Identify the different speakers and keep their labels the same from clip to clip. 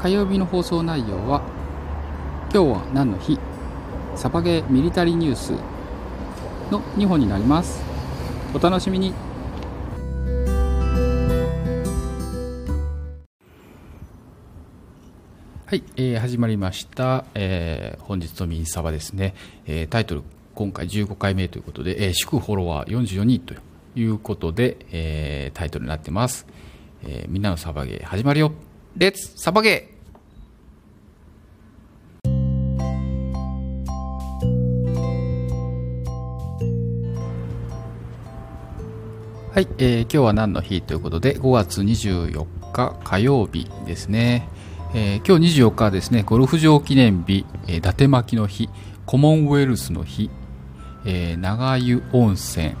Speaker 1: 火曜日の放送内容は今日は何の日？サバゲーミリタリーニュースの2本になります。お楽しみに。はい、えー、始まりました、えー、本日のミニサバですね、えー、タイトル今回15回目ということで、えー、祝フォロワー44人ということで、えー、タイトルになってます、えー、みんなのサバゲー始まるよ。レッツサバゲーはい、えー、今日は何の日ということで5月24日火曜日ですね、えー、今日24日はですねゴルフ場記念日、えー、伊達巻の日コモンウェルスの日、えー、長湯温泉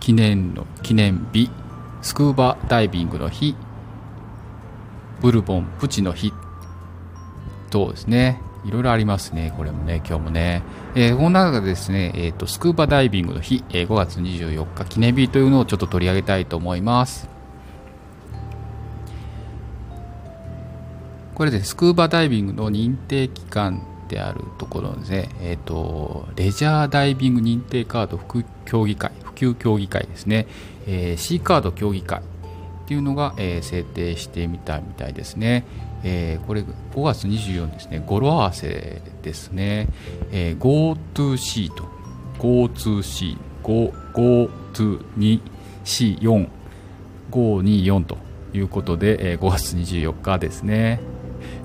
Speaker 1: 記念の記念日スクーバダイビングの日ブルボンプチの日とですね。いろいろありますね、これもね、今日もね。えー、この中でですね、え、ー、と、スクーバダイビングの日、えー、5月24日記念日というのをちょっと取り上げたいと思います。これでスクーバダイビングの認定機関であるところですね、えっ、と、レジャーダイビング認定カード普及協議会、普及協議会ですね、えー、C カード協議会っていうのが、えー、制定してみたみたいですね。えー、これ5月24日ですね、語呂合わせですね、えー、GoToC と GoToC、GoTo2C4、524ということで、えー、5月24日ですね、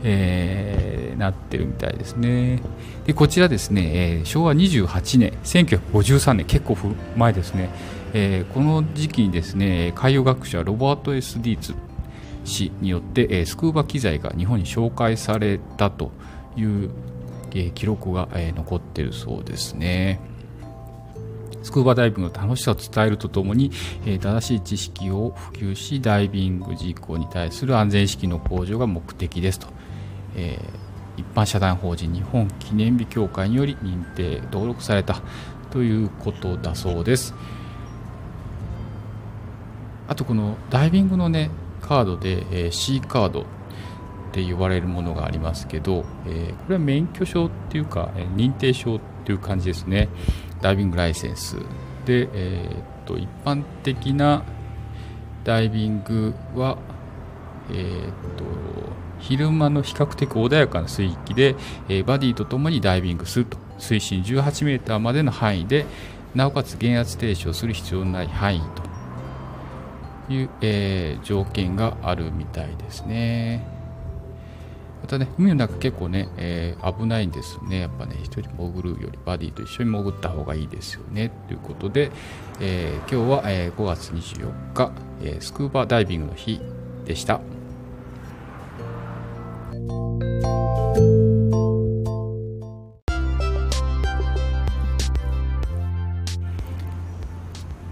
Speaker 1: えー、なってるみたいですね。でこちらですね、えー、昭和28年、1953年、結構前ですね、えー、この時期にですね、海洋学者ロバート・ S・ ディーツ氏によって、えー、スクーバ機材が日本に紹介されたという、えー、記録が、えー、残っているそうですね。スクーバダイビングの楽しさを伝えるとともに、えー、正しい知識を普及しダイビング事項に対する安全意識の向上が目的ですと、えー、一般社団法人日本記念日協会により認定登録されたということだそうですあとこのダイビングのねカードで、えー、C カードって言われるものがありますけど、えー、これは免許証っていうか、え、認定証っていう感じですね。ダイビングライセンスで、えー、っと一般的なダイビングは、えー、っと昼間の比較的穏やかな水域で、え、バディとともにダイビングすると。水深 18m までの範囲でなおかつ減圧停止をする必要のない範囲と。いう、えー、条件があるみたいですね。またね、海の中結構ね、えー、危ないんですよね。やっぱね、一人潜るよりバディと一緒に潜った方がいいですよね。ということで、えー、今日は、え、5月24日、え、スクーバーダイビングの日でした。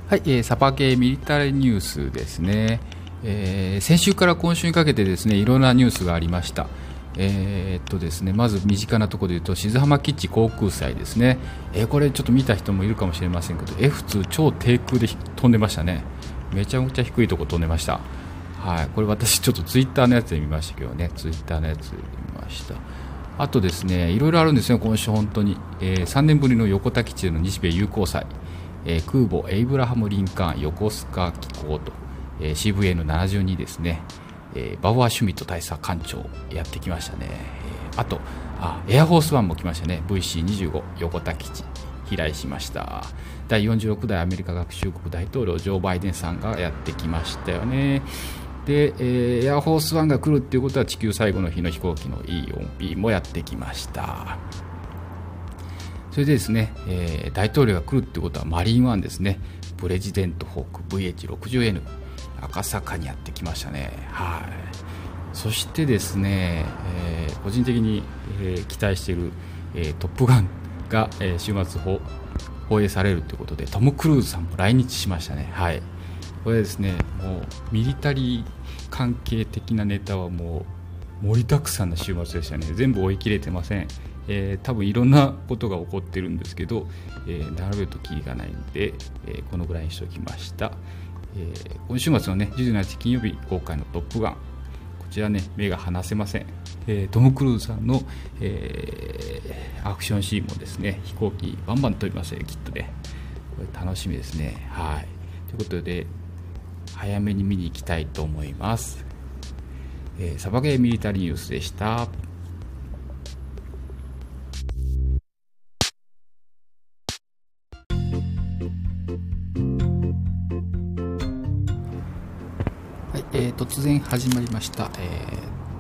Speaker 1: はい、えー、サバゲーミリタリーニュースですね、えー、先週から今週にかけてですねいろんなニュースがありました。えー、っとですね、まず身近なところで言うと静浜基地航空祭ですね、えー、これちょっと見た人もいるかもしれませんけど F2 超低空で飛んでましたね。めちゃくちゃ低いとこ飛んでました。はいこれ私ちょっとツイッターのやつで見ましたけどね。ツイッターのやつで見ました。あとですねいろいろあるんですよ今週本当に、えー、3年ぶりの横田基地での日米友好祭。えー、空母エイブラハム・リンカーン横須賀機構と、えー、CVN72 ですね、えー、バウアー・シュミット大佐艦長やってきましたね、えー、あとあエアフォースワンも来ましたね。VC25 横田基地飛来しました。第46代アメリカ合衆国大統領ジョー・バイデンさんがやってきましたよね。で、えー、エアフォースワンが来るっていうことは地球最後の日の飛行機の E4B もやってきました。それでですね、えー、大統領が来るってことはマリーンワンですね、プレジデントホーク VH60N、赤坂にやってきましたね。はい。そしてですね、えー、個人的に、えー、期待している、えー、トップガンが、えー、週末放放映されるということで、トム・クルーズさんも来日しましたね。はい。これですね、もうミリタリー関係的なネタはもう盛りだくさんな週末でしたね。全部追い切れてません。えー、多分いろんなことが起こってるんですけど、えー、並べるときりがないので、えー、このぐらいにしておきました、えー、今週末のね27日金曜日公開の「トップガン」こちらね目が離せません、えー、トム・クルーズさんの、えー、アクションシーンもですね飛行機バンバン飛びますよきっとね。これ楽しみですね。はい。ということで早めに見に行きたいと思います、えー、サバゲーミリタリーニュースでした。えー、突然始まりました、え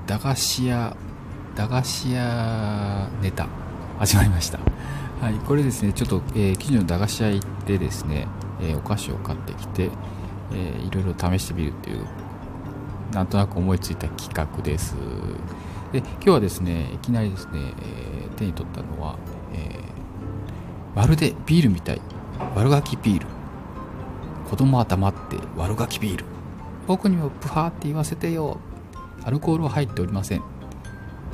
Speaker 1: ー、駄菓子屋駄菓子屋ネタ始まりました、はい、これですねちょっと、えー、近所の駄菓子屋行ってですね、えー、お菓子を買ってきて、えー、いろいろ試してみるっていうなんとなく思いついた企画です。で今日はですねいきなりですね、えー、手に取ったのは、え、まるでビールみたい。悪ガキビール。子供は黙って悪ガキビール。僕にもプハーって言わせてよ。アルコールは入っておりません。っ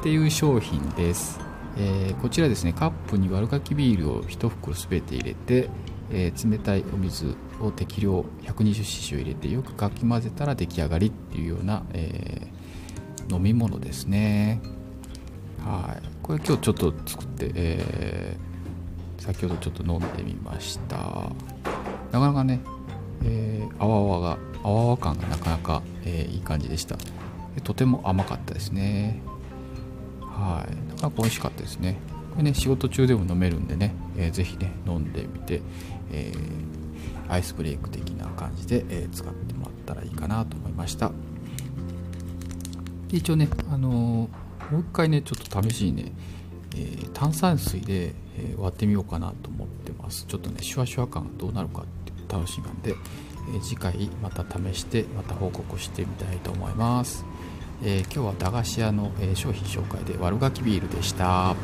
Speaker 1: ていう商品です、えー、こちらですね。カップに悪ガキビールを1袋全て入れて、えー、冷たいお水を適量 120cc を入れてよくかき混ぜたら出来上がりっていうような、えー、飲み物ですね。はい。これ今日ちょっと作って、え先ほどちょっと飲んでみました。なかなかね、えー、泡々が泡々感がなかなか、えー、いい感じでした。とても甘かったですね。はい。なかなか美味しかったですね。これね仕事中でも飲めるんでね、えー、ぜひね飲んでみて、えー、アイスブレイク的な感じで、えー、使ってもらったらいいかなと思いました。で一応ねあのー、もう一回ねちょっと試しにね、えー、炭酸水で、え割ってみようかなと思ってます。ちょっとねシュワシュワ感がどうなるかって楽しみなんで、え次回また試してまた報告してみたいと思います、えー、今日は駄菓子屋の、え商品紹介で悪ガキビールでした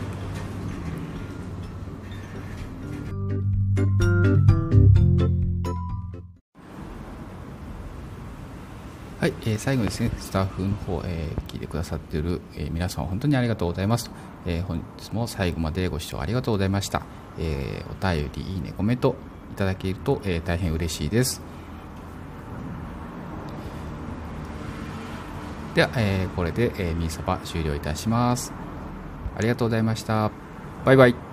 Speaker 1: はい、えー、最後ですね、スタッフの方、えー、聞いてくださっている、えー、皆さん本当にありがとうございます。えー、本日も最後までご視聴ありがとうございました。えー、お便り、いいね、コメントいただけると、えー、大変嬉しいです。では、えー、これで、えー、ミーサバ終了いたします。ありがとうございました。バイバイ。